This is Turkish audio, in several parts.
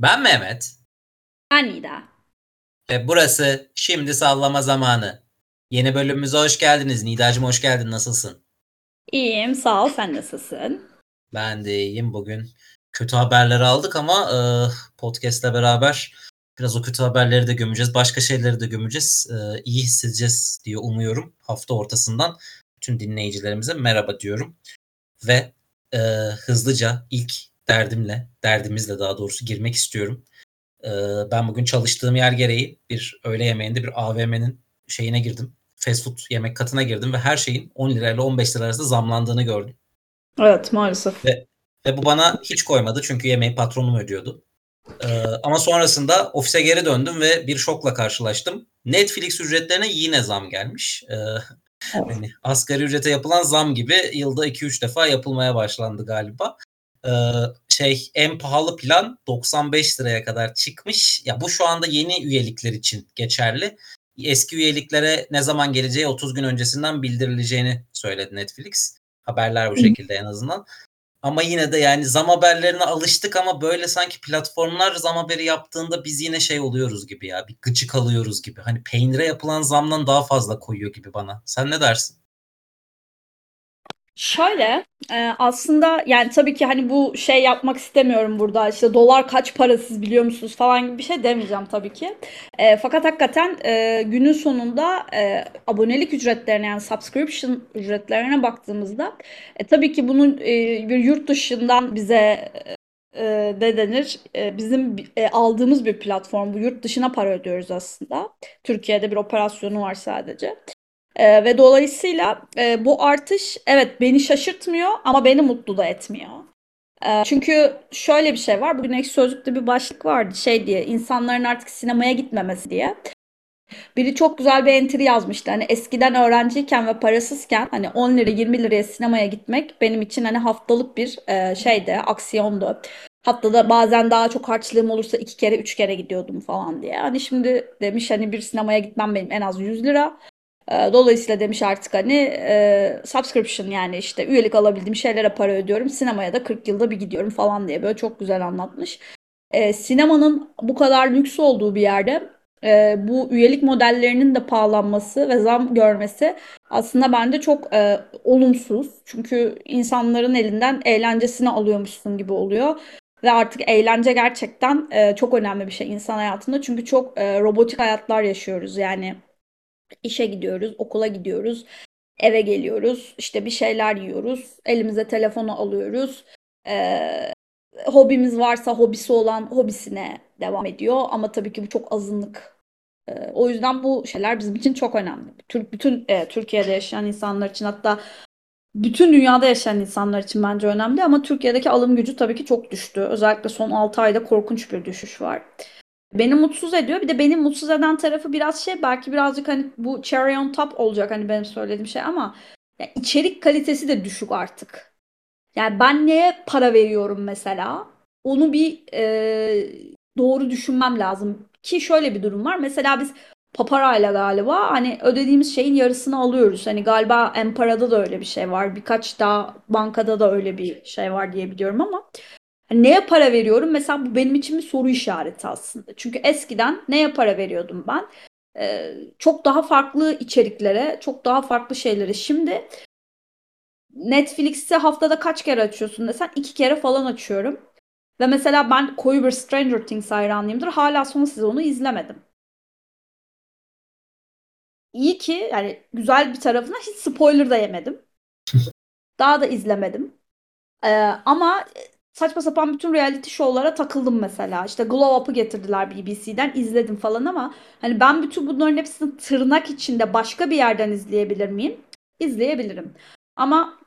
Ben Mehmet. Ben Nida. Ve burası Şimdi Sallama Zamanı. Yeni bölümümüze hoş geldiniz. Nidacığım hoş geldin. Nasılsın? İyiyim. Sağ ol. Sen nasılsın? Ben de iyiyim. Bugün kötü haberleri aldık ama e, podcast'le beraber biraz o kötü haberleri de gömeceğiz. Başka şeyleri de gömeceğiz. E, iyi hissedeceğiz diye umuyorum. Hafta ortasından bütün dinleyicilerimize merhaba diyorum. Ve e, hızlıca ilk derdimle, derdimizle daha doğrusu girmek istiyorum. E, ben bugün çalıştığım yer gereği bir öğle yemeğinde bir AVM'nin şeyine girdim. Fast food yemek katına girdim ve her şeyin 10 lirayla 15 lira arasında zamlandığını gördüm. Evet maalesef. Ve, ve bu bana hiç koymadı çünkü yemeği patronum ödüyordu. Ee, ama sonrasında ofise geri döndüm ve bir şokla karşılaştım. Netflix ücretlerine yine zam gelmiş. Ee, Evet. hani asgari ücrete yapılan zam gibi yılda 2-3 defa yapılmaya başlandı galiba. Ee, şey en pahalı plan 95 liraya kadar çıkmış. Ya bu şu anda yeni üyelikler için geçerli. Eski üyeliklere ne zaman geleceği 30 gün öncesinden bildirileceğini söyledi Netflix. Haberler bu şekilde en azından. Ama yine de yani zam haberlerine alıştık ama böyle sanki platformlar zam haberi yaptığında biz yine şey oluyoruz gibi ya. Bir gıcık alıyoruz gibi. Hani peynire yapılan zamdan daha fazla koyuyor gibi bana. Sen ne dersin? Şöyle e, aslında yani tabii ki hani bu şey yapmak istemiyorum burada işte dolar kaç para siz biliyor musunuz falan gibi bir şey demeyeceğim tabii ki. E, fakat hakikaten e, günün sonunda abonelik ücretlerine yani subscription ücretlerine baktığımızda tabii ki bunun bir yurt dışından bize e, ne denir bizim aldığımız bir platform bu yurt dışına para ödüyoruz aslında. Türkiye'de bir operasyonu var sadece. Ee, ve dolayısıyla e, bu artış evet beni şaşırtmıyor ama beni mutlu da etmiyor. Ee, çünkü şöyle bir şey var. Bugün Ekşi Sözlük'te bir başlık vardı şey diye insanların artık sinemaya gitmemesi diye. Biri çok güzel bir entry yazmıştı. Hani eskiden öğrenciyken ve parasızken hani 10 lira 20 liraya sinemaya gitmek benim için hani haftalık bir e, şeydi, aksiyondu. Hatta da bazen daha çok harçlığım olursa iki kere üç kere gidiyordum falan diye. Hani şimdi demiş hani bir sinemaya gitmem benim en az 100 lira. E, Dolayısıyla demiş artık hani e, subscription yani işte üyelik alabildiğim şeylere para ödüyorum. Sinemaya da 40 yılda bir gidiyorum falan diye böyle çok güzel anlatmış. E, sinemanın bu kadar lüks olduğu bir yerde e, bu üyelik modellerinin de pahalanması ve zam görmesi aslında bence çok e, olumsuz. Çünkü insanların elinden eğlencesini alıyormuşsun gibi oluyor. Ve artık eğlence gerçekten e, çok önemli bir şey insan hayatında. Çünkü çok e, robotik hayatlar yaşıyoruz yani. İşe gidiyoruz, okula gidiyoruz, eve geliyoruz, işte bir şeyler yiyoruz, elimize telefonu alıyoruz. Ee, hobimiz varsa hobisi olan hobisine devam ediyor ama tabii ki bu çok azınlık. Ee, o yüzden bu şeyler bizim için çok önemli. Tür- bütün e, Türkiye'de yaşayan insanlar için hatta bütün dünyada yaşayan insanlar için bence önemli ama Türkiye'deki alım gücü tabii ki çok düştü. Özellikle son 6 ayda korkunç bir düşüş var. Beni mutsuz ediyor. Bir de beni mutsuz eden tarafı biraz şey belki birazcık hani bu cherry on top olacak hani benim söylediğim şey ama ya içerik kalitesi de düşük artık. Yani ben neye para veriyorum mesela? Onu bir e, doğru düşünmem lazım. Ki şöyle bir durum var. Mesela biz Papara'yla galiba hani ödediğimiz şeyin yarısını alıyoruz. Hani galiba Empara'da da öyle bir şey var. Birkaç daha bankada da öyle bir şey var diye biliyorum ama neye para veriyorum? Mesela bu benim için bir soru işareti aslında. Çünkü eskiden neye para veriyordum ben? Ee, çok daha farklı içeriklere, çok daha farklı şeylere. Şimdi Netflix'i haftada kaç kere açıyorsun desen iki kere falan açıyorum. Ve mesela ben koyu bir Stranger Things hayranıyımdır. Hala son sezonu izlemedim. İyi ki yani güzel bir tarafına hiç spoiler da yemedim. Daha da izlemedim. Ee, ama saçma sapan bütün reality show'lara takıldım mesela. İşte Glow Up'ı getirdiler BBC'den izledim falan ama hani ben bütün bunların hepsini tırnak içinde başka bir yerden izleyebilir miyim? İzleyebilirim. Ama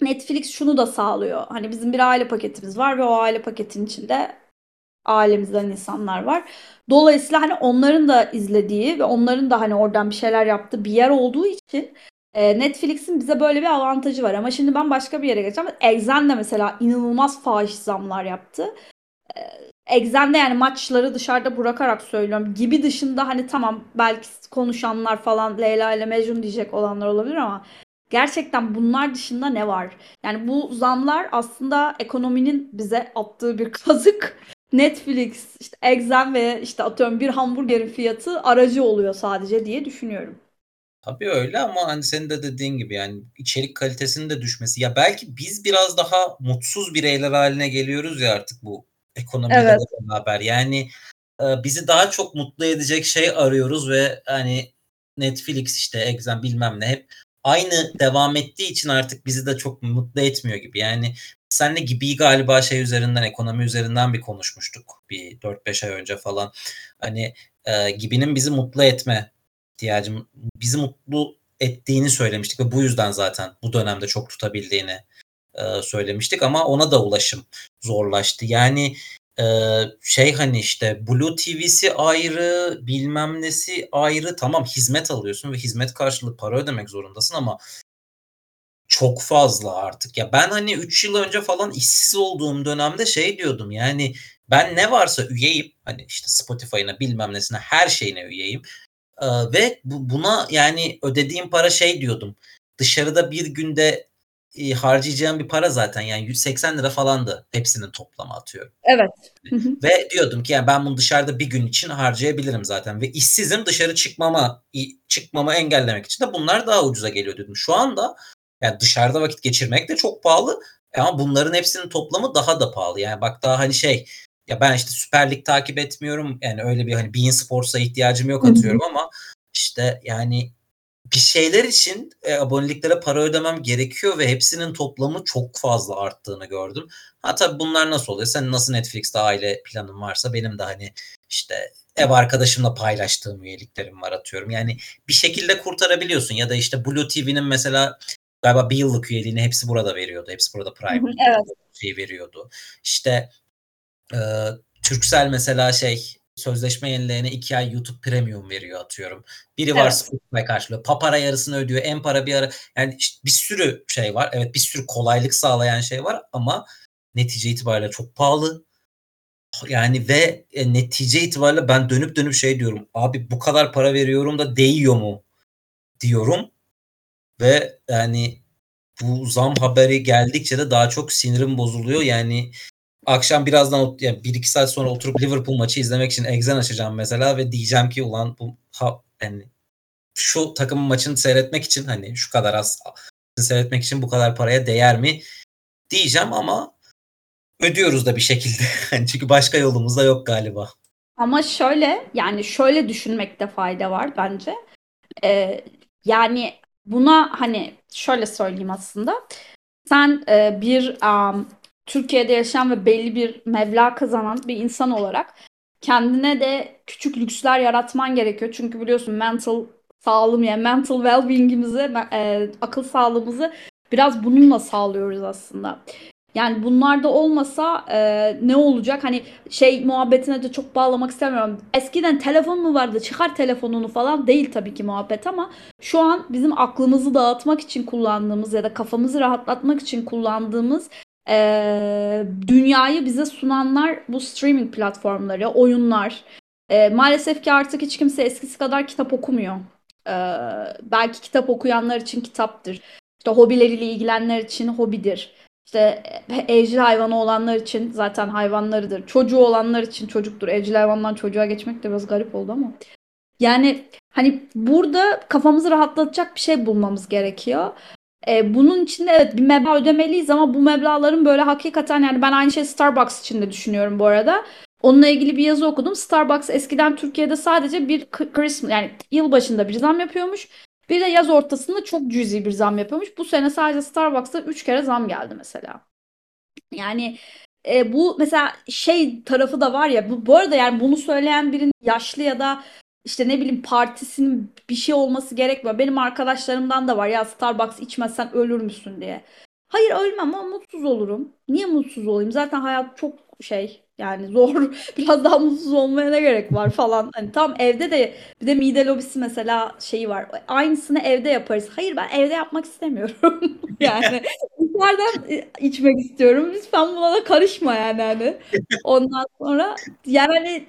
Netflix şunu da sağlıyor. Hani bizim bir aile paketimiz var ve o aile paketin içinde ailemizden insanlar var. Dolayısıyla hani onların da izlediği ve onların da hani oradan bir şeyler yaptığı bir yer olduğu için e, Netflix'in bize böyle bir avantajı var. Ama şimdi ben başka bir yere geçeceğim. Exxen de mesela inanılmaz fahiş zamlar yaptı. E, Exxen'de yani maçları dışarıda bırakarak söylüyorum. Gibi dışında hani tamam belki konuşanlar falan Leyla ile Mecnun diyecek olanlar olabilir ama gerçekten bunlar dışında ne var? Yani bu zamlar aslında ekonominin bize attığı bir kazık. Netflix, işte Exxen ve işte atıyorum bir hamburgerin fiyatı aracı oluyor sadece diye düşünüyorum. Tabii öyle ama hani senin de dediğin gibi yani içerik kalitesinin de düşmesi. Ya belki biz biraz daha mutsuz bireyler haline geliyoruz ya artık bu ekonomiyle Evet. beraber. Yani e, bizi daha çok mutlu edecek şey arıyoruz ve hani Netflix işte Exxen bilmem ne hep aynı devam ettiği için artık bizi de çok mutlu etmiyor gibi. Yani senle gibi galiba şey üzerinden ekonomi üzerinden bir konuşmuştuk bir 4-5 ay önce falan. Hani e, gibinin bizi mutlu etme ihtiyacım bizi mutlu ettiğini söylemiştik ve bu yüzden zaten bu dönemde çok tutabildiğini e, söylemiştik ama ona da ulaşım zorlaştı. Yani e, şey hani işte Blue TV'si ayrı, bilmem nesi ayrı. Tamam hizmet alıyorsun ve hizmet karşılığı para ödemek zorundasın ama çok fazla artık. Ya ben hani 3 yıl önce falan işsiz olduğum dönemde şey diyordum yani ben ne varsa üyeyim. Hani işte Spotify'ına bilmem nesine her şeyine üyeyim. Ee, ve bu, buna yani ödediğim para şey diyordum. Dışarıda bir günde e, harcayacağım bir para zaten yani 180 lira falandı hepsinin toplamı atıyorum. Evet. ve diyordum ki yani ben bunu dışarıda bir gün için harcayabilirim zaten ve işsizim dışarı çıkmama çıkmamı engellemek için de bunlar daha ucuza geliyor dedim. Şu anda yani dışarıda vakit geçirmek de çok pahalı ama bunların hepsinin toplamı daha da pahalı. Yani bak daha hani şey ya ben işte Süper Lig takip etmiyorum. Yani öyle bir hani Bein Sports'a ihtiyacım yok atıyorum Hı-hı. ama işte yani bir şeyler için e, aboneliklere para ödemem gerekiyor ve hepsinin toplamı çok fazla arttığını gördüm. Ha tabii bunlar nasıl oluyor? Sen nasıl Netflix'te aile planın varsa benim de hani işte ev arkadaşımla paylaştığım üyeliklerim var atıyorum. Yani bir şekilde kurtarabiliyorsun ya da işte Blue TV'nin mesela galiba bir yıllık üyeliğini hepsi burada veriyordu. Hepsi burada Prime evet. şey veriyordu. İşte e, Turkcell mesela şey sözleşme yenileyene iki ay YouTube Premium veriyor atıyorum. Biri var evet. Spotify karşılıyor. Papara yarısını ödüyor. En para bir ara. Yani işte bir sürü şey var. Evet bir sürü kolaylık sağlayan şey var ama netice itibariyle çok pahalı. Yani ve e, netice itibariyle ben dönüp dönüp şey diyorum. Abi bu kadar para veriyorum da değiyor mu? Diyorum. Ve yani bu zam haberi geldikçe de daha çok sinirim bozuluyor. Yani akşam birazdan yani bir iki saat sonra oturup Liverpool maçı izlemek için Exen açacağım mesela ve diyeceğim ki ulan bu ha, yani şu takımın maçını seyretmek için hani şu kadar az seyretmek için bu kadar paraya değer mi diyeceğim ama ödüyoruz da bir şekilde. Hani çünkü başka yolumuz da yok galiba. Ama şöyle yani şöyle düşünmekte fayda var bence. Ee, yani buna hani şöyle söyleyeyim aslında. Sen e, bir um, Türkiye'de yaşayan ve belli bir meblağ kazanan bir insan olarak kendine de küçük lüksler yaratman gerekiyor. Çünkü biliyorsun mental sağlığım yani mental well-being'imizi, e, akıl sağlığımızı biraz bununla sağlıyoruz aslında. Yani bunlar da olmasa e, ne olacak? Hani şey muhabbetine de çok bağlamak istemiyorum. Eskiden telefon mu vardı? Çıkar telefonunu falan değil tabii ki muhabbet ama şu an bizim aklımızı dağıtmak için kullandığımız ya da kafamızı rahatlatmak için kullandığımız e, dünyayı bize sunanlar bu streaming platformları, oyunlar. E, maalesef ki artık hiç kimse eskisi kadar kitap okumuyor. E, belki kitap okuyanlar için kitaptır. İşte hobileriyle ilgilenenler için hobidir. İşte evcil hayvanı olanlar için zaten hayvanlarıdır. Çocuğu olanlar için çocuktur. Evcil hayvandan çocuğa geçmek de biraz garip oldu ama. Yani hani burada kafamızı rahatlatacak bir şey bulmamız gerekiyor. E, bunun için de evet bir meblağ ödemeliyiz ama bu meblağların böyle hakikaten yani ben aynı şey Starbucks için de düşünüyorum bu arada. Onunla ilgili bir yazı okudum. Starbucks eskiden Türkiye'de sadece bir Christmas yani yıl başında bir zam yapıyormuş. Bir de yaz ortasında çok cüzi bir zam yapıyormuş. Bu sene sadece Starbucks'ta 3 kere zam geldi mesela. Yani e, bu mesela şey tarafı da var ya bu, bu arada yani bunu söyleyen birinin yaşlı ya da işte ne bileyim partisinin bir şey olması gerekmiyor. Benim arkadaşlarımdan da var ya Starbucks içmezsen ölür müsün diye. Hayır ölmem ama mutsuz olurum. Niye mutsuz olayım? Zaten hayat çok şey yani zor. Biraz daha mutsuz olmaya ne gerek var falan. Hani tam evde de bir de mide lobisi mesela şeyi var. Aynısını evde yaparız. Hayır ben evde yapmak istemiyorum. yani dışarıdan içmek istiyorum. Lütfen buna da karışma yani hani. Ondan sonra yani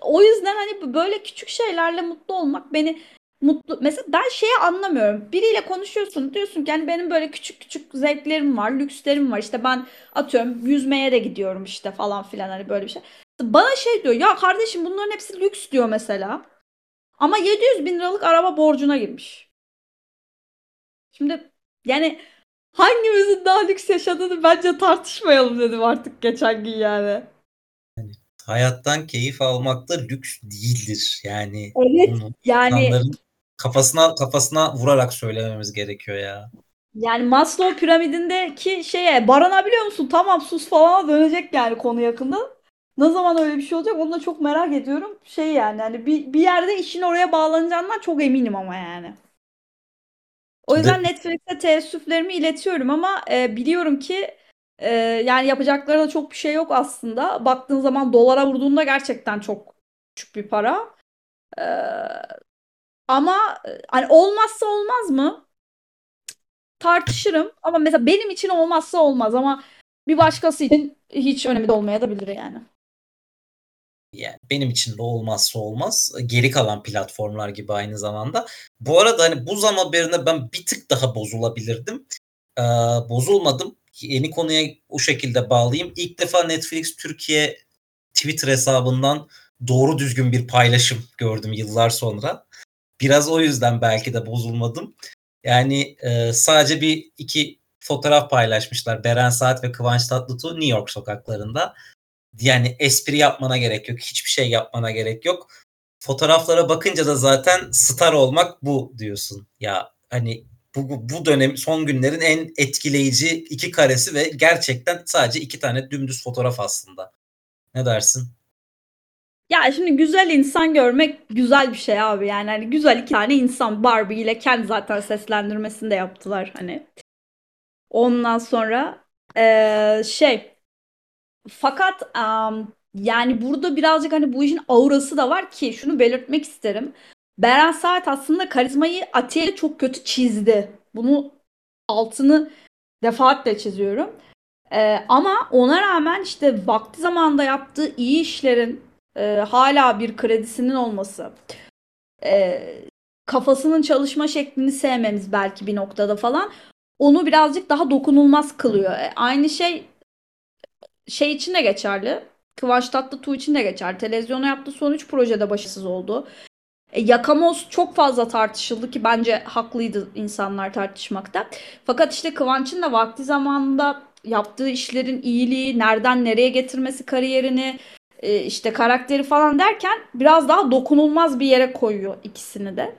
o yüzden hani böyle küçük şeylerle mutlu olmak beni mutlu. Mesela ben şeyi anlamıyorum. Biriyle konuşuyorsun. Diyorsun ki yani benim böyle küçük küçük zevklerim var, lükslerim var. İşte ben atıyorum yüzmeye de gidiyorum işte falan filan hani böyle bir şey. Bana şey diyor ya kardeşim bunların hepsi lüks diyor mesela. Ama 700 bin liralık araba borcuna girmiş. Şimdi yani hangimizin daha lüks yaşadığını bence tartışmayalım dedim artık geçen gün yani. Hayattan keyif almak da lüks değildir. Yani Evet, bunu yani insanların kafasına kafasına vurarak söylememiz gerekiyor ya. Yani Maslow piramidindeki şeye barınabiliyor musun? Tamam sus falan dönecek yani konu yakında. Ne zaman öyle bir şey olacak onu da çok merak ediyorum. Şey yani hani bir, bir yerde işin oraya bağlanacağından çok eminim ama yani. O yüzden Netflix'e teessüflerimi iletiyorum ama e, biliyorum ki e, yani yapacakları da çok bir şey yok aslında. Baktığın zaman dolara vurduğunda gerçekten çok küçük bir para. E, ama hani olmazsa olmaz mı? tartışırım ama mesela benim için olmazsa olmaz ama bir başkası için hiç önemli de olmayabilir yani. Yani benim için de olmazsa olmaz. Geri kalan platformlar gibi aynı zamanda. Bu arada hani bu zam haberine ben bir tık daha bozulabilirdim. Ee, bozulmadım. Yeni konuya o şekilde bağlayayım. İlk defa Netflix Türkiye Twitter hesabından doğru düzgün bir paylaşım gördüm yıllar sonra. Biraz o yüzden belki de bozulmadım. Yani e, sadece bir iki fotoğraf paylaşmışlar. Beren Saat ve Kıvanç Tatlıtuğ New York sokaklarında. Yani espri yapmana gerek yok. Hiçbir şey yapmana gerek yok. Fotoğraflara bakınca da zaten star olmak bu diyorsun. Ya hani bu, bu dönem son günlerin en etkileyici iki karesi ve gerçekten sadece iki tane dümdüz fotoğraf aslında. Ne dersin? Ya şimdi güzel insan görmek güzel bir şey abi. Yani hani güzel iki tane insan Barbie ile kendi zaten seslendirmesini de yaptılar hani. Ondan sonra ee, şey fakat um, yani burada birazcık hani bu işin aurası da var ki şunu belirtmek isterim. Beren Saat aslında karizmayı Atiye çok kötü çizdi. Bunu altını defaatle çiziyorum. Ee, ama ona rağmen işte vakti zamanında yaptığı iyi işlerin e, hala bir kredisinin olması, e, kafasının çalışma şeklini sevmemiz belki bir noktada falan onu birazcık daha dokunulmaz kılıyor. E, aynı şey şey için de geçerli. Kıvanç Tatlıtuğ için de geçerli. Televizyona yaptığı son 3 projede başarısız oldu. E, Yakamoz çok fazla tartışıldı ki bence haklıydı insanlar tartışmakta. Fakat işte Kıvanç'ın da vakti zamanında yaptığı işlerin iyiliği, nereden nereye getirmesi kariyerini, e, işte karakteri falan derken biraz daha dokunulmaz bir yere koyuyor ikisini de.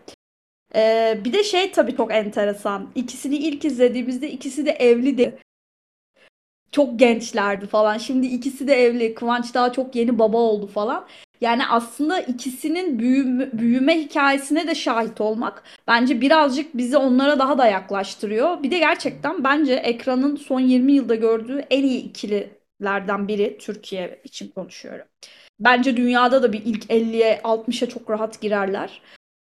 E, bir de şey tabii çok enteresan. İkisini ilk izlediğimizde ikisi de evliydi. Çok gençlerdi falan. Şimdi ikisi de evli. Kıvanç daha çok yeni baba oldu falan. Yani aslında ikisinin büyüme, büyüme hikayesine de şahit olmak bence birazcık bizi onlara daha da yaklaştırıyor. Bir de gerçekten bence ekranın son 20 yılda gördüğü en iyi ikililerden biri Türkiye için konuşuyorum. Bence dünyada da bir ilk 50'ye 60'a çok rahat girerler.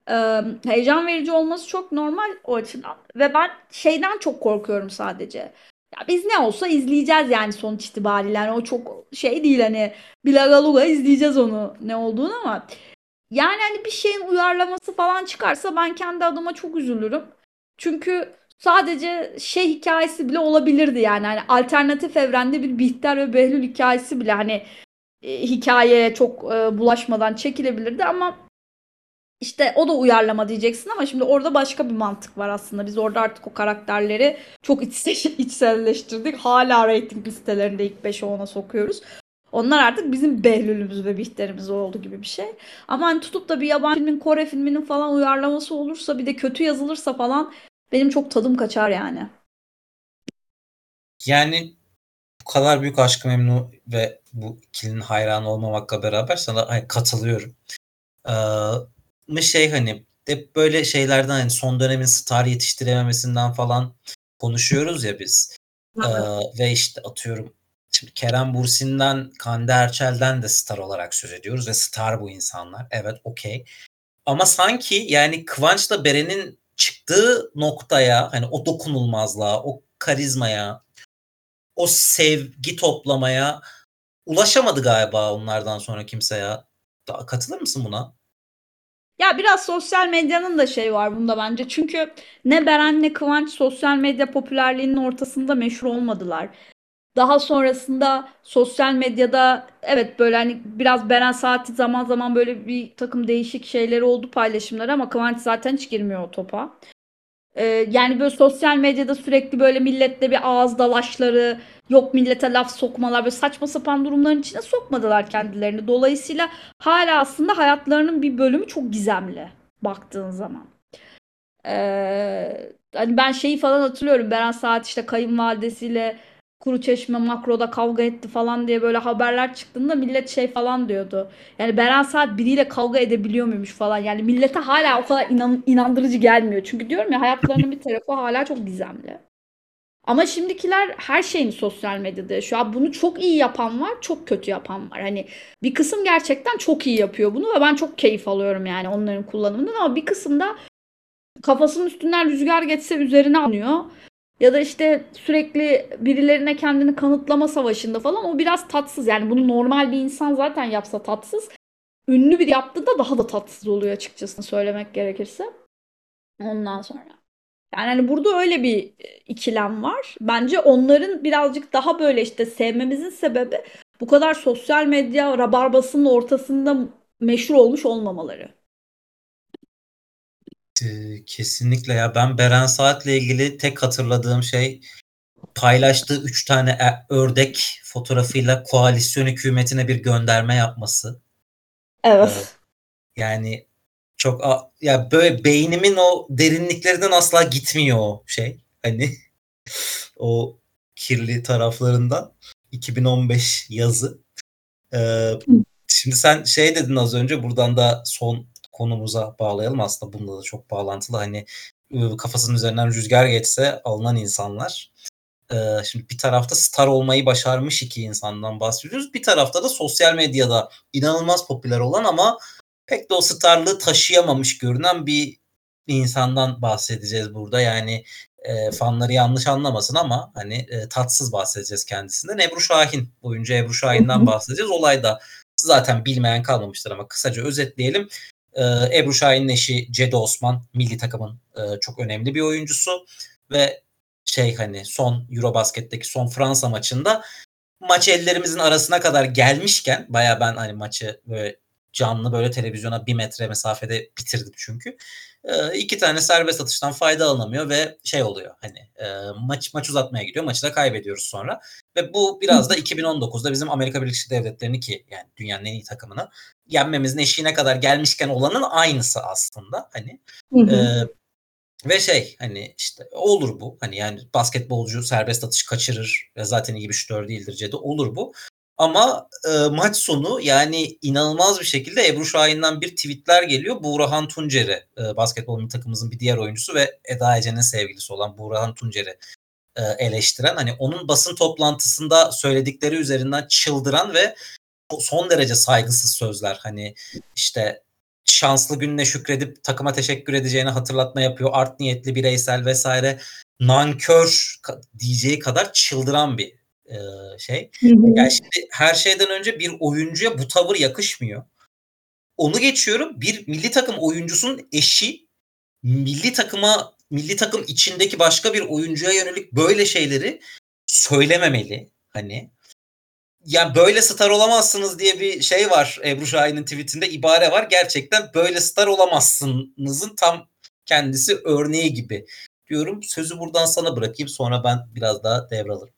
Ee, heyecan verici olması çok normal o açıdan. Ve ben şeyden çok korkuyorum sadece. Ya biz ne olsa izleyeceğiz yani sonuç itibariyle. Yani o çok şey değil hani Bilagaluga izleyeceğiz onu ne olduğunu ama yani hani bir şeyin uyarlaması falan çıkarsa ben kendi adıma çok üzülürüm. Çünkü sadece şey hikayesi bile olabilirdi yani. Hani alternatif evrende bir Bihter ve Behlül hikayesi bile hani e, hikayeye çok e, bulaşmadan çekilebilirdi ama işte o da uyarlama diyeceksin ama şimdi orada başka bir mantık var aslında. Biz orada artık o karakterleri çok iç, içselleştirdik. Hala rating listelerinde ilk 5'e 10'a sokuyoruz. Onlar artık bizim Behlül'ümüz ve Bihter'imiz oldu gibi bir şey. Ama hani tutup da bir yabancı filmin, Kore filminin falan uyarlaması olursa bir de kötü yazılırsa falan benim çok tadım kaçar yani. Yani bu kadar büyük aşkı memnu ve bu ikilinin hayranı olmamakla beraber sana katılıyorum. Ee, şey hani hep böyle şeylerden hani son dönemin star yetiştirememesinden falan konuşuyoruz ya biz. Ee, ve işte atıyorum şimdi Kerem Bursin'den, Kande Erçel'den de star olarak söz ediyoruz ve star bu insanlar. Evet okey. Ama sanki yani Kıvanç'la Beren'in çıktığı noktaya hani o dokunulmazlığa, o karizmaya, o sevgi toplamaya ulaşamadı galiba onlardan sonra kimse ya. Katılır mısın buna? Ya biraz sosyal medyanın da şey var bunda bence. Çünkü ne Beren ne Kıvanç sosyal medya popülerliğinin ortasında meşhur olmadılar. Daha sonrasında sosyal medyada evet böyle hani biraz Beren Saati zaman zaman böyle bir takım değişik şeyleri oldu paylaşımları ama Kıvanç zaten hiç girmiyor o topa. Ee, yani böyle sosyal medyada sürekli böyle milletle bir ağız dalaşları, yok millete laf sokmalar, böyle saçma sapan durumların içine sokmadılar kendilerini. Dolayısıyla hala aslında hayatlarının bir bölümü çok gizemli baktığın zaman. Ee, hani ben şeyi falan hatırlıyorum. Beren Saat işte kayınvalidesiyle Kuru Çeşme Makro'da kavga etti falan diye böyle haberler çıktığında millet şey falan diyordu. Yani Beren Saat biriyle kavga edebiliyor muymuş falan. Yani millete hala o kadar inan, inandırıcı gelmiyor. Çünkü diyorum ya hayatlarının bir tarafı hala çok gizemli. Ama şimdikiler her şeyini sosyal medyada yaşıyor. Bunu çok iyi yapan var, çok kötü yapan var. Hani bir kısım gerçekten çok iyi yapıyor bunu ve ben çok keyif alıyorum yani onların kullanımından ama bir kısım da kafasının üstünden rüzgar geçse üzerine alıyor. Ya da işte sürekli birilerine kendini kanıtlama savaşında falan o biraz tatsız. Yani bunu normal bir insan zaten yapsa tatsız. Ünlü bir yaptığında daha da tatsız oluyor açıkçası söylemek gerekirse. Ondan sonra. Yani hani burada öyle bir ikilem var. Bence onların birazcık daha böyle işte sevmemizin sebebi bu kadar sosyal medya rabarbasının ortasında meşhur olmuş olmamaları. Kesinlikle ya. Ben Beren Saat'le ilgili tek hatırladığım şey paylaştığı 3 tane e ördek fotoğrafıyla koalisyon hükümetine bir gönderme yapması. Evet. Eee, yani çok a ya böyle beynimin o derinliklerinden asla gitmiyor o şey. Hani o kirli taraflarından. 2015 yazı. Eee, şimdi sen şey dedin az önce buradan da son konumuza bağlayalım. Aslında bununla da çok bağlantılı. Hani kafasının üzerinden rüzgar geçse alınan insanlar. Ee, şimdi bir tarafta star olmayı başarmış iki insandan bahsediyoruz. Bir tarafta da sosyal medyada inanılmaz popüler olan ama pek de o starlığı taşıyamamış görünen bir insandan bahsedeceğiz burada. Yani e, fanları yanlış anlamasın ama hani e, tatsız bahsedeceğiz kendisinden. Ebru Şahin, oyuncu Ebru Şahin'den bahsedeceğiz. Olayda zaten bilmeyen kalmamıştır ama kısaca özetleyelim. E, Ebru Şahin'in eşi Cedi Osman milli takımın e, çok önemli bir oyuncusu. Ve şey hani son Eurobasket'teki son Fransa maçında maç ellerimizin arasına kadar gelmişken baya ben hani maçı böyle canlı böyle televizyona bir metre mesafede bitirdim çünkü. E, iki tane serbest atıştan fayda alınamıyor ve şey oluyor hani e, maç maç uzatmaya gidiyor. Maçı da kaybediyoruz sonra. Ve bu biraz da 2019'da bizim Amerika Birleşik Devletleri'ni ki yani dünyanın en iyi takımını yenmemizin eşiğine kadar gelmişken olanın aynısı aslında. Hani hı hı. E, ve şey hani işte olur bu. Hani yani basketbolcu serbest atış kaçırır ve zaten iyi bir şutör değildir Cedi. Olur bu. Ama e, maç sonu yani inanılmaz bir şekilde Ebru Şahin'den bir tweetler geliyor. Buğrahan Tuncer'i e, basketbol takımımızın bir diğer oyuncusu ve Eda Ece'nin sevgilisi olan Buğrahan Tuncer'i e, eleştiren hani onun basın toplantısında söyledikleri üzerinden çıldıran ve son derece saygısız sözler hani işte şanslı gününe şükredip takıma teşekkür edeceğini hatırlatma yapıyor. Art niyetli bireysel vesaire nankör diyeceği kadar çıldıran bir e, şey. Yani şimdi her şeyden önce bir oyuncuya bu tavır yakışmıyor. Onu geçiyorum. Bir milli takım oyuncusunun eşi milli takıma milli takım içindeki başka bir oyuncuya yönelik böyle şeyleri söylememeli. Hani ya böyle star olamazsınız diye bir şey var Ebru Şahin'in tweetinde ibare var. Gerçekten böyle star olamazsınızın tam kendisi örneği gibi diyorum. Sözü buradan sana bırakayım sonra ben biraz daha devralırım.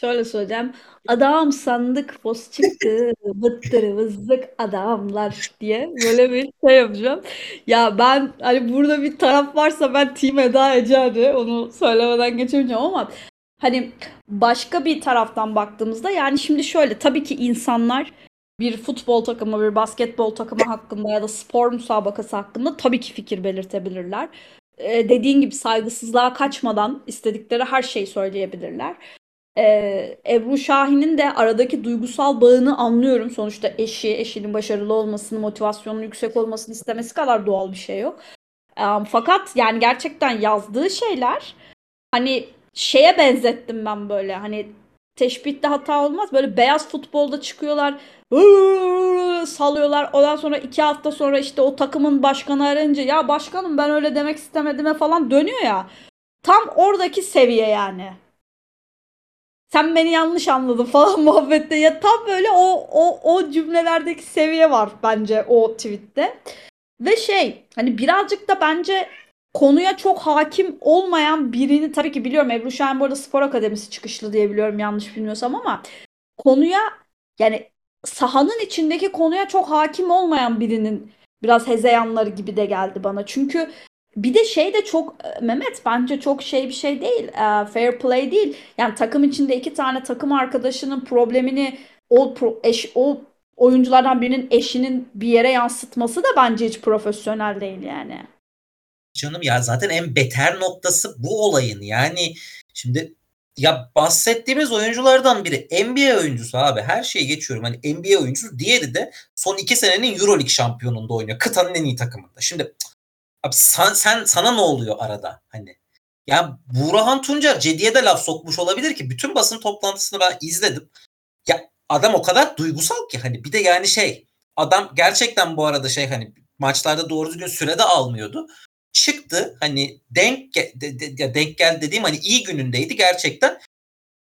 Şöyle söyleyeceğim. Adam sandık poz çıktı. Vıttırı vızlık adamlar diye böyle bir şey yapacağım. Ya ben hani burada bir taraf varsa ben Team Eda Ece'di. Onu söylemeden geçemeyeceğim ama hani başka bir taraftan baktığımızda yani şimdi şöyle tabii ki insanlar bir futbol takımı, bir basketbol takımı hakkında ya da spor müsabakası hakkında tabii ki fikir belirtebilirler. Ee, dediğin gibi saygısızlığa kaçmadan istedikleri her şeyi söyleyebilirler. Ee, Ebru Şahin'in de aradaki duygusal bağını anlıyorum. Sonuçta eşi, eşinin başarılı olmasını, motivasyonun yüksek olmasını istemesi kadar doğal bir şey yok. Ee, fakat yani gerçekten yazdığı şeyler hani şeye benzettim ben böyle hani teşbihte hata olmaz. Böyle beyaz futbolda çıkıyorlar. Salıyorlar. Ondan sonra iki hafta sonra işte o takımın başkanı arayınca ya başkanım ben öyle demek istemedime falan dönüyor ya. Tam oradaki seviye yani. Sen beni yanlış anladın falan muhabbette. Ya tam böyle o o o cümlelerdeki seviye var bence o tweette. Ve şey hani birazcık da bence konuya çok hakim olmayan birini tabii ki biliyorum Ebru Şahin bu arada spor akademisi çıkışlı diye biliyorum yanlış bilmiyorsam ama konuya yani sahanın içindeki konuya çok hakim olmayan birinin biraz hezeyanları gibi de geldi bana. Çünkü bir de şey de çok Mehmet bence çok şey bir şey değil. e, fair play değil. Yani takım içinde iki tane takım arkadaşının problemini o pro- eş, o oyunculardan birinin eşinin bir yere yansıtması da bence hiç profesyonel değil yani. Canım ya zaten en beter noktası bu olayın. Yani şimdi ya bahsettiğimiz oyunculardan biri NBA oyuncusu abi. Her şeyi geçiyorum. Hani NBA oyuncusu. Diğeri de son iki senenin Euroleague şampiyonunda oynuyor. Kıtanın en iyi takımında. Şimdi abi sen, sen sana ne oluyor arada? Hani ya Burhan Tuncer Cedi'ye de laf sokmuş olabilir ki. Bütün basın toplantısını ben izledim. Ya adam o kadar duygusal ki hani bir de yani şey adam gerçekten bu arada şey hani maçlarda doğru düzgün sürede almıyordu çıktı hani denk de, de- denk geldi dediğim hani iyi günündeydi gerçekten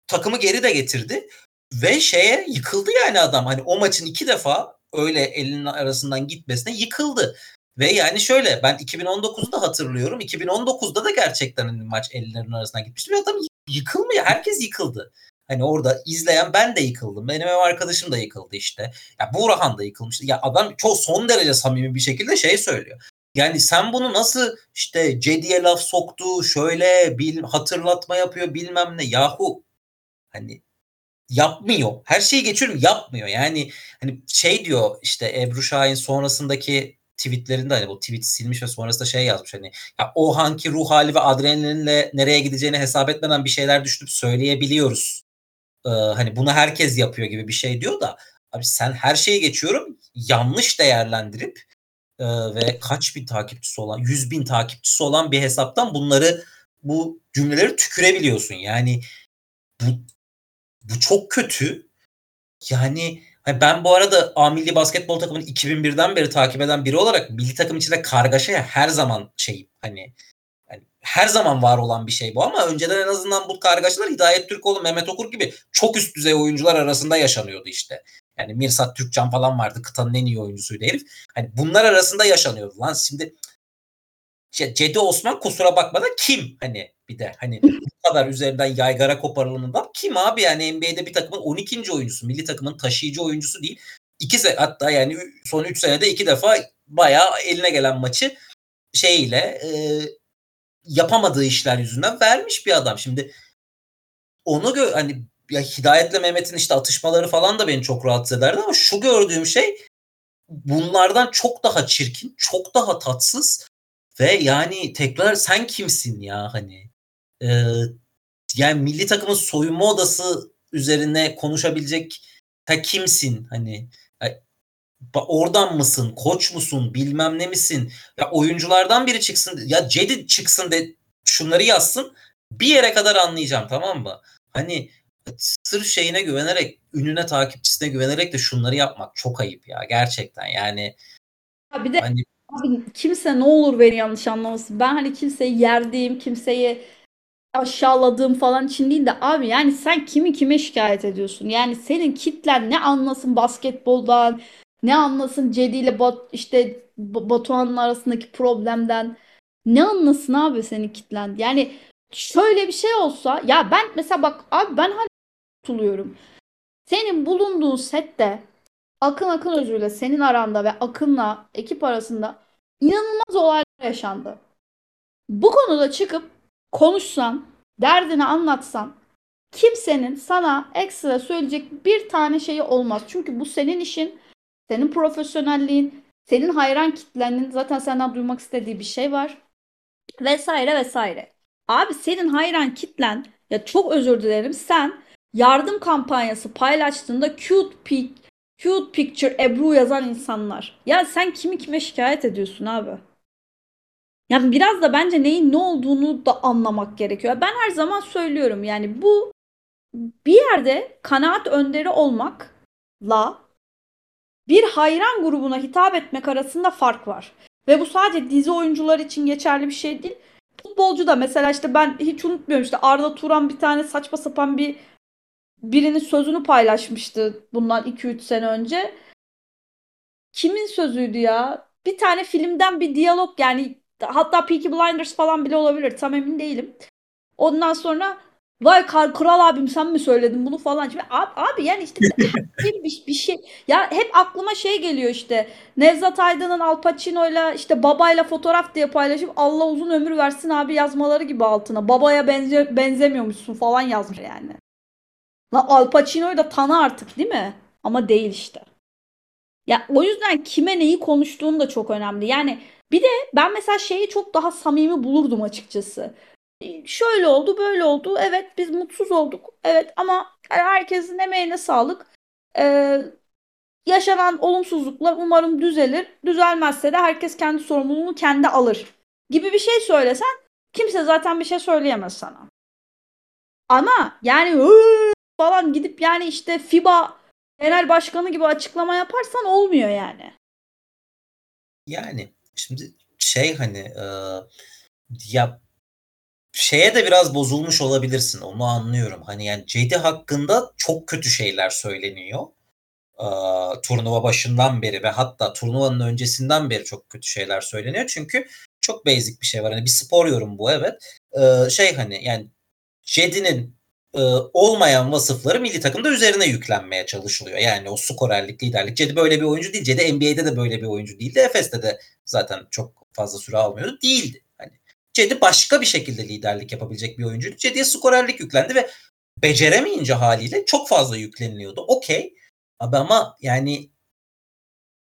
takımı geri de getirdi ve şeye yıkıldı yani adam hani o maçın iki defa öyle elinin arasından gitmesine yıkıldı ve yani şöyle ben 2019'u da hatırlıyorum. 2019'da da gerçekten hani maç ellerinin arasından gitmişti ve adam yıkılmıyor. Herkes yıkıldı. Hani orada izleyen ben de yıkıldım. Benim ev arkadaşım da yıkıldı işte. Ya Burhan da yıkılmıştı. Ya adam çok son derece samimi bir şekilde şey söylüyor. Yani sen bunu nasıl işte Cedi'ye laf soktu, şöyle bil, hatırlatma yapıyor bilmem ne. Yahu hani yapmıyor. Her şeyi geçiyorum yapmıyor. Yani hani şey diyor işte Ebru Şahin sonrasındaki tweetlerinde hani bu tweet silmiş ve sonrasında şey yazmış hani ya o hangi ruh hali ve adrenalinle nereye gideceğini hesap etmeden bir şeyler düşünüp söyleyebiliyoruz. Ee, hani bunu herkes yapıyor gibi bir şey diyor da abi sen her şeyi geçiyorum yanlış değerlendirip e, ve kaç bin takipçisi olan 100 bin takipçisi olan bir hesaptan bunları bu cümleleri tükürebiliyorsun. Yani bu bu çok kötü. Yani hani ben bu arada A milli basketbol takımını 2001'den beri takip eden biri olarak milli takım içinde kargaşaya her zaman şeyim hani hani her zaman var olan bir şey bu ama önceden en azından bu kargaşalar Hidayet Türkoğlu, Mehmet Okur gibi çok üst düzey oyuncular arasında yaşanıyordu işte. Yani Mirsat Türkcan falan vardı. Kıtanın en iyi oyuncusuydu herif. Hani bunlar arasında yaşanıyordu lan. Şimdi Cedi Osman kusura bakma da kim hani bir de hani bu kadar üzerinden yaygara koparılanından kim abi yani NBA'de bir takımın 12. oyuncusu milli takımın taşıyıcı oyuncusu değil. İki se hatta yani son 3 senede iki defa bayağı eline gelen maçı şeyle e, yapamadığı işler yüzünden vermiş bir adam. Şimdi onu gö- hani ya Hidayet'le Mehmet'in işte atışmaları falan da beni çok rahatsız ederdi ama şu gördüğüm şey bunlardan çok daha çirkin, çok daha tatsız ve yani tekrar sen kimsin ya hani? Ee, yani milli takımın soyunma odası üzerine konuşabilecek ta kimsin hani? Ya, oradan mısın? Koç musun? Bilmem ne misin? Ya oyunculardan biri çıksın ya Cedi çıksın de şunları yazsın bir yere kadar anlayacağım tamam mı? Hani sırf şeyine güvenerek, ününe, takipçisine güvenerek de şunları yapmak çok ayıp ya gerçekten. Yani bir de hani abi kimse ne olur beni yanlış anlamasın. Ben hani kimseyi yerdiğim, kimseyi aşağıladığım falan için değil de abi yani sen kimi kime şikayet ediyorsun? Yani senin kitlen ne anlasın basketboldan, ne anlasın Cedi ile Bat işte Batuhan'ın arasındaki problemden. Ne anlasın abi senin kitlen? Yani şöyle bir şey olsa ya ben mesela bak abi ben hala tutuluyorum. Senin bulunduğun sette Akın Akın Özü'yle senin aranda ve Akın'la ekip arasında inanılmaz olaylar yaşandı. Bu konuda çıkıp konuşsan, derdini anlatsan kimsenin sana ekstra söyleyecek bir tane şeyi olmaz. Çünkü bu senin işin, senin profesyonelliğin, senin hayran kitlenin zaten senden duymak istediği bir şey var. Vesaire vesaire. Abi senin hayran kitlen ya çok özür dilerim sen yardım kampanyası paylaştığında cute pic, cute picture Ebru yazan insanlar. Ya sen kimi kime şikayet ediyorsun abi? Yani biraz da bence neyin ne olduğunu da anlamak gerekiyor. Ben her zaman söylüyorum yani bu bir yerde kanaat önderi olmakla bir hayran grubuna hitap etmek arasında fark var. Ve bu sadece dizi oyuncular için geçerli bir şey değil. Futbolcu da mesela işte ben hiç unutmuyorum işte Arda Turan bir tane saçma sapan bir birinin sözünü paylaşmıştı bundan 2-3 sene önce. Kimin sözüydü ya? Bir tane filmden bir diyalog yani hatta Peaky Blinders falan bile olabilir tam emin değilim. Ondan sonra vay kral abim sen mi söyledin bunu falan. Şimdi, abi, abi yani işte bir, bir şey ya hep aklıma şey geliyor işte Nevzat Aydın'ın Al Pacino'yla işte babayla fotoğraf diye paylaşıp Allah uzun ömür versin abi yazmaları gibi altına. Babaya benze benzemiyormuşsun falan yazmış yani. La Al Pacino'yu da tanı artık değil mi? Ama değil işte. Ya o yüzden kime neyi konuştuğun da çok önemli. Yani bir de ben mesela şeyi çok daha samimi bulurdum açıkçası. Şöyle oldu, böyle oldu. Evet biz mutsuz olduk. Evet ama herkesin emeğine sağlık. Ee, yaşanan olumsuzluklar umarım düzelir. Düzelmezse de herkes kendi sorumluluğunu kendi alır. Gibi bir şey söylesen kimse zaten bir şey söyleyemez sana. Ama yani falan gidip yani işte FIBA genel başkanı gibi açıklama yaparsan olmuyor yani. Yani şimdi şey hani e, ya şeye de biraz bozulmuş olabilirsin onu anlıyorum. Hani yani Cedi hakkında çok kötü şeyler söyleniyor. E, turnuva başından beri ve hatta turnuvanın öncesinden beri çok kötü şeyler söyleniyor. Çünkü çok basic bir şey var. Hani bir spor yorum bu evet. E, şey hani yani Cedi'nin e, olmayan vasıfları milli takımda üzerine yüklenmeye çalışılıyor. Yani o skorerlik, liderlik. Cedi böyle bir oyuncu değil. Cedi NBA'de de böyle bir oyuncu değildi. Efes'te de zaten çok fazla süre almıyordu. Değildi. Hani Cedi başka bir şekilde liderlik yapabilecek bir oyuncuydu. Cedi'ye skorerlik yüklendi ve beceremeyince haliyle çok fazla yükleniliyordu. Okey. Abi ama yani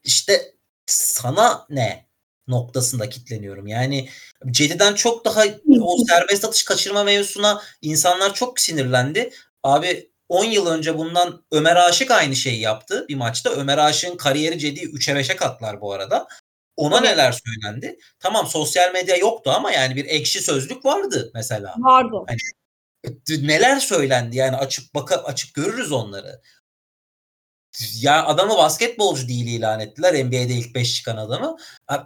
işte sana ne? Noktasında kitleniyorum. Yani Cedi'den çok daha o serbest atış kaçırma mevzusuna insanlar çok sinirlendi. Abi 10 yıl önce bundan Ömer Aşık aynı şeyi yaptı bir maçta. Ömer Aşık'ın kariyeri Cedi'yi 3'e 5'e katlar bu arada. Ona evet. neler söylendi? Tamam sosyal medya yoktu ama yani bir ekşi sözlük vardı mesela. Vardı. Hani, neler söylendi yani açıp bakıp açıp görürüz onları ya adamı basketbolcu değil ilan ettiler. NBA'de ilk 5 çıkan adamı.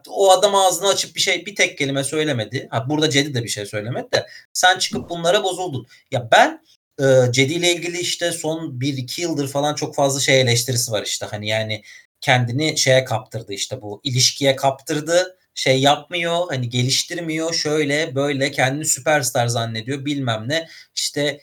O adam ağzını açıp bir şey bir tek kelime söylemedi. Ha, burada Cedi de bir şey söylemedi de sen çıkıp bunlara bozuldun. Ya ben e, Cedi ile ilgili işte son 1-2 yıldır falan çok fazla şey eleştirisi var işte. Hani yani kendini şeye kaptırdı işte bu ilişkiye kaptırdı. Şey yapmıyor hani geliştirmiyor şöyle böyle kendini süperstar zannediyor bilmem ne işte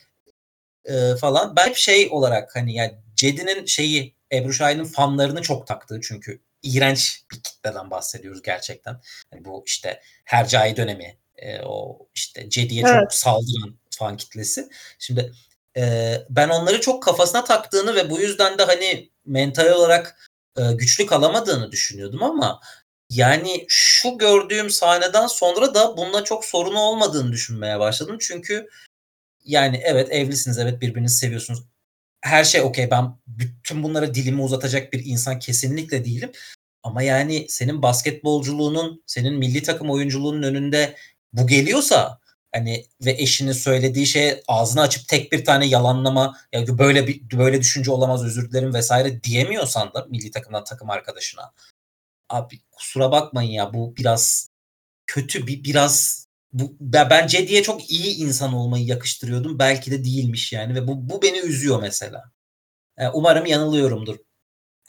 e, falan. Ben hep şey olarak hani yani Cedi'nin şeyi Ebru Şahin'in fanlarını çok taktığı çünkü iğrenç bir kitleden bahsediyoruz gerçekten. Yani bu işte Hercai dönemi e, o işte Cedi'ye evet. çok saldıran fan kitlesi. Şimdi e, ben onları çok kafasına taktığını ve bu yüzden de hani mental olarak e, güçlü kalamadığını düşünüyordum ama yani şu gördüğüm sahneden sonra da bununla çok sorunu olmadığını düşünmeye başladım. Çünkü yani evet evlisiniz, evet birbirinizi seviyorsunuz her şey okey ben bütün bunlara dilimi uzatacak bir insan kesinlikle değilim. Ama yani senin basketbolculuğunun, senin milli takım oyunculuğunun önünde bu geliyorsa hani ve eşinin söylediği şey ağzını açıp tek bir tane yalanlama ya böyle bir böyle düşünce olamaz özür dilerim vesaire diyemiyorsan da milli takımdan takım arkadaşına abi kusura bakmayın ya bu biraz kötü bir biraz bu ben Cedi'ye çok iyi insan olmayı yakıştırıyordum. Belki de değilmiş yani ve bu bu beni üzüyor mesela. Yani umarım yanılıyorumdur.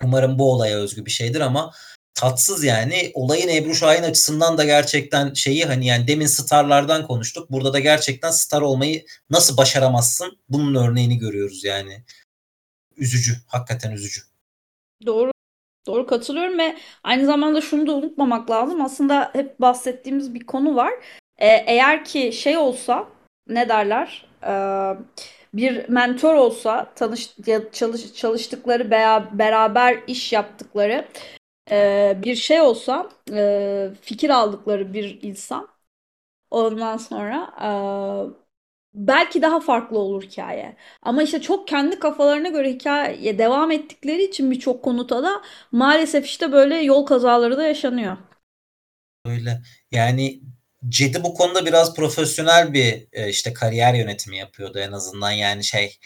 Umarım bu olaya özgü bir şeydir ama tatsız yani. Olayın Ebru Şahin açısından da gerçekten şeyi hani yani demin starlardan konuştuk. Burada da gerçekten star olmayı nasıl başaramazsın? Bunun örneğini görüyoruz yani. Üzücü. Hakikaten üzücü. Doğru. Doğru katılıyorum ve aynı zamanda şunu da unutmamak lazım. Aslında hep bahsettiğimiz bir konu var. E, eğer ki şey olsa ne derler? E, bir mentor olsa tanış çalış, çalıştıkları veya beraber iş yaptıkları e, bir şey olsa e, fikir aldıkları bir insan ondan sonra e, belki daha farklı olur hikaye. Ama işte çok kendi kafalarına göre hikaye devam ettikleri için birçok konuta da maalesef işte böyle yol kazaları da yaşanıyor. Öyle. Yani Cedi bu konuda biraz profesyonel bir e, işte kariyer yönetimi yapıyordu en azından yani şey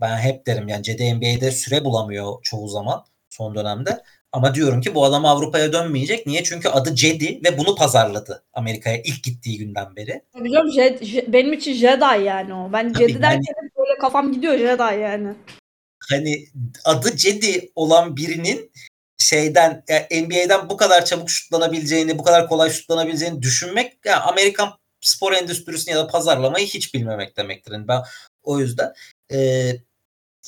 ben hep derim yani Cedi NBA'de süre bulamıyor çoğu zaman son dönemde. Ama diyorum ki bu adam Avrupa'ya dönmeyecek. Niye? Çünkü adı Cedi ve bunu pazarladı Amerika'ya ilk gittiği günden beri. Tabii canım Jed, Jed, benim için Jedi yani o. Ben Tabii, Jedi derken yani, böyle kafam gidiyor Jedi yani. Hani adı Cedi olan birinin şeyden yani NBA'den bu kadar çabuk şutlanabileceğini, bu kadar kolay şutlanabileceğini düşünmek yani Amerikan spor endüstrisini ya da pazarlamayı hiç bilmemek demektir. Yani ben o yüzden e,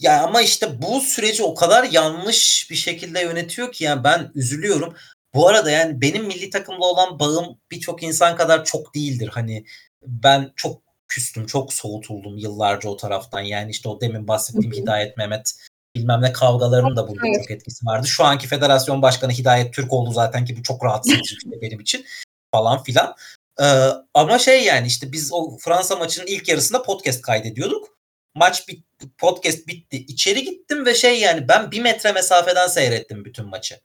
ya ama işte bu süreci o kadar yanlış bir şekilde yönetiyor ki yani ben üzülüyorum. Bu arada yani benim milli takımla olan bağım birçok insan kadar çok değildir. Hani ben çok küstüm, çok soğutuldum yıllarca o taraftan. Yani işte o demin bahsettiğim Hidayet Mehmet bilmem ne kavgalarının da burada evet. çok etkisi vardı. Şu anki federasyon başkanı Hidayet Türk oldu zaten ki bu çok rahatsız edici şey benim için falan filan. Ee, ama şey yani işte biz o Fransa maçının ilk yarısında podcast kaydediyorduk. Maç bit podcast bitti. İçeri gittim ve şey yani ben bir metre mesafeden seyrettim bütün maçı.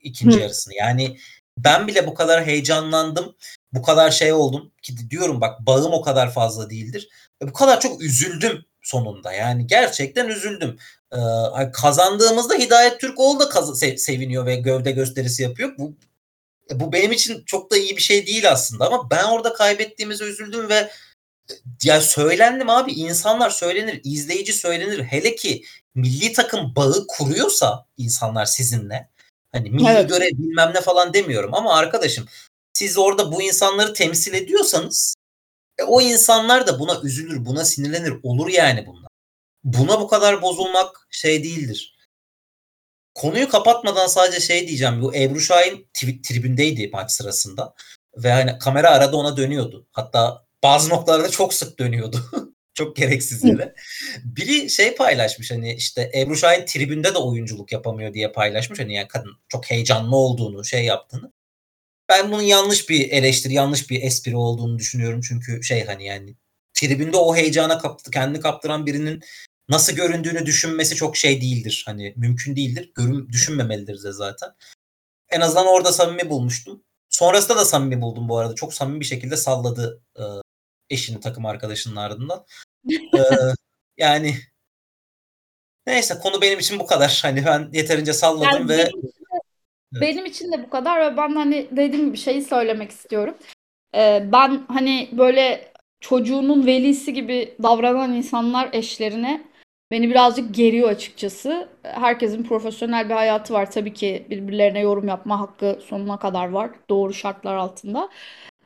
ikinci Hı. yarısını. Yani ben bile bu kadar heyecanlandım. Bu kadar şey oldum ki diyorum bak bağım o kadar fazla değildir. Bu kadar çok üzüldüm sonunda. Yani gerçekten üzüldüm. Ee, kazandığımızda Hidayet Türkoğlu da kaz- sev- seviniyor ve gövde gösterisi yapıyor. Bu bu benim için çok da iyi bir şey değil aslında ama ben orada kaybettiğimize üzüldüm ve ya söylendim abi insanlar söylenir, izleyici söylenir. Hele ki milli takım bağı kuruyorsa insanlar sizinle hani milli evet. görev bilmem ne falan demiyorum ama arkadaşım siz orada bu insanları temsil ediyorsanız e, o insanlar da buna üzülür, buna sinirlenir. Olur yani bunlar. Buna bu kadar bozulmak şey değildir. Konuyu kapatmadan sadece şey diyeceğim. Bu Ebru Şahin tribündeydi maç sırasında. Ve hani kamera arada ona dönüyordu. Hatta bazı noktalarda çok sık dönüyordu. çok gereksiz yere. Biri şey paylaşmış hani işte Ebru Şahin tribünde de oyunculuk yapamıyor diye paylaşmış. Hani yani kadın çok heyecanlı olduğunu, şey yaptığını. Ben bunun yanlış bir eleştiri, yanlış bir espri olduğunu düşünüyorum. Çünkü şey hani yani tribünde o heyecana kaptı, kendini kaptıran birinin nasıl göründüğünü düşünmesi çok şey değildir. Hani mümkün değildir. Görün, düşünmemelidir de zaten. En azından orada samimi bulmuştum. Sonrasında da samimi buldum bu arada. Çok samimi bir şekilde salladı e, eşini takım arkadaşının ardından. ee, yani neyse konu benim için bu kadar. Hani ben yeterince salladım yani ve benim için, de, evet. benim için de bu kadar ve ben hani dediğim gibi şeyi söylemek istiyorum. Ee, ben hani böyle çocuğunun velisi gibi davranan insanlar eşlerine beni birazcık geriyor açıkçası. Herkesin profesyonel bir hayatı var. Tabii ki birbirlerine yorum yapma hakkı sonuna kadar var. Doğru şartlar altında.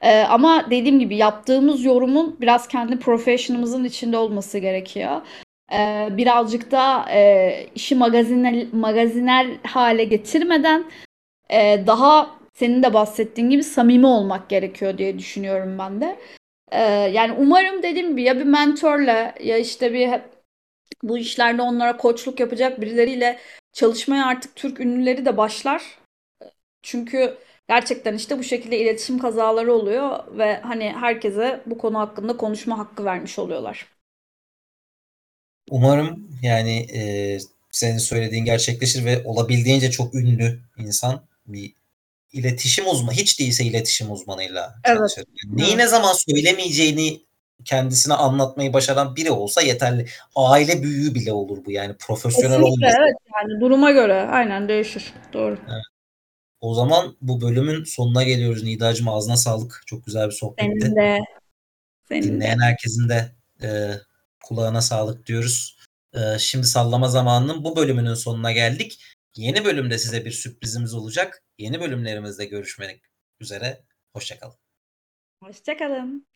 Ee, ama dediğim gibi yaptığımız yorumun biraz kendi professionımızın içinde olması gerekiyor. Ee, birazcık da e, işi magazinel, magazinel hale getirmeden e, daha senin de bahsettiğin gibi samimi olmak gerekiyor diye düşünüyorum ben de. Ee, yani umarım dediğim gibi ya bir mentorla ya işte bir bu işlerde onlara koçluk yapacak birileriyle çalışmaya artık Türk ünlüleri de başlar. Çünkü gerçekten işte bu şekilde iletişim kazaları oluyor ve hani herkese bu konu hakkında konuşma hakkı vermiş oluyorlar. Umarım yani e, senin söylediğin gerçekleşir ve olabildiğince çok ünlü insan bir iletişim uzmanı hiç değilse iletişim uzmanıyla evet. çalışır. Yani neyi ne zaman söylemeyeceğini kendisine anlatmayı başaran biri olsa yeterli. Aile büyüğü bile olur bu yani profesyonel olmasa. Evet yani duruma göre aynen değişir. Doğru. Evet. O zaman bu bölümün sonuna geliyoruz. Nidacığım ağzına sağlık. Çok güzel bir sohbetti. Senin de. Senin Dinleyen de. herkesin de e, kulağına sağlık diyoruz. E, şimdi sallama zamanının bu bölümünün sonuna geldik. Yeni bölümde size bir sürprizimiz olacak. Yeni bölümlerimizde görüşmek üzere. Hoşçakalın. Hoşçakalın.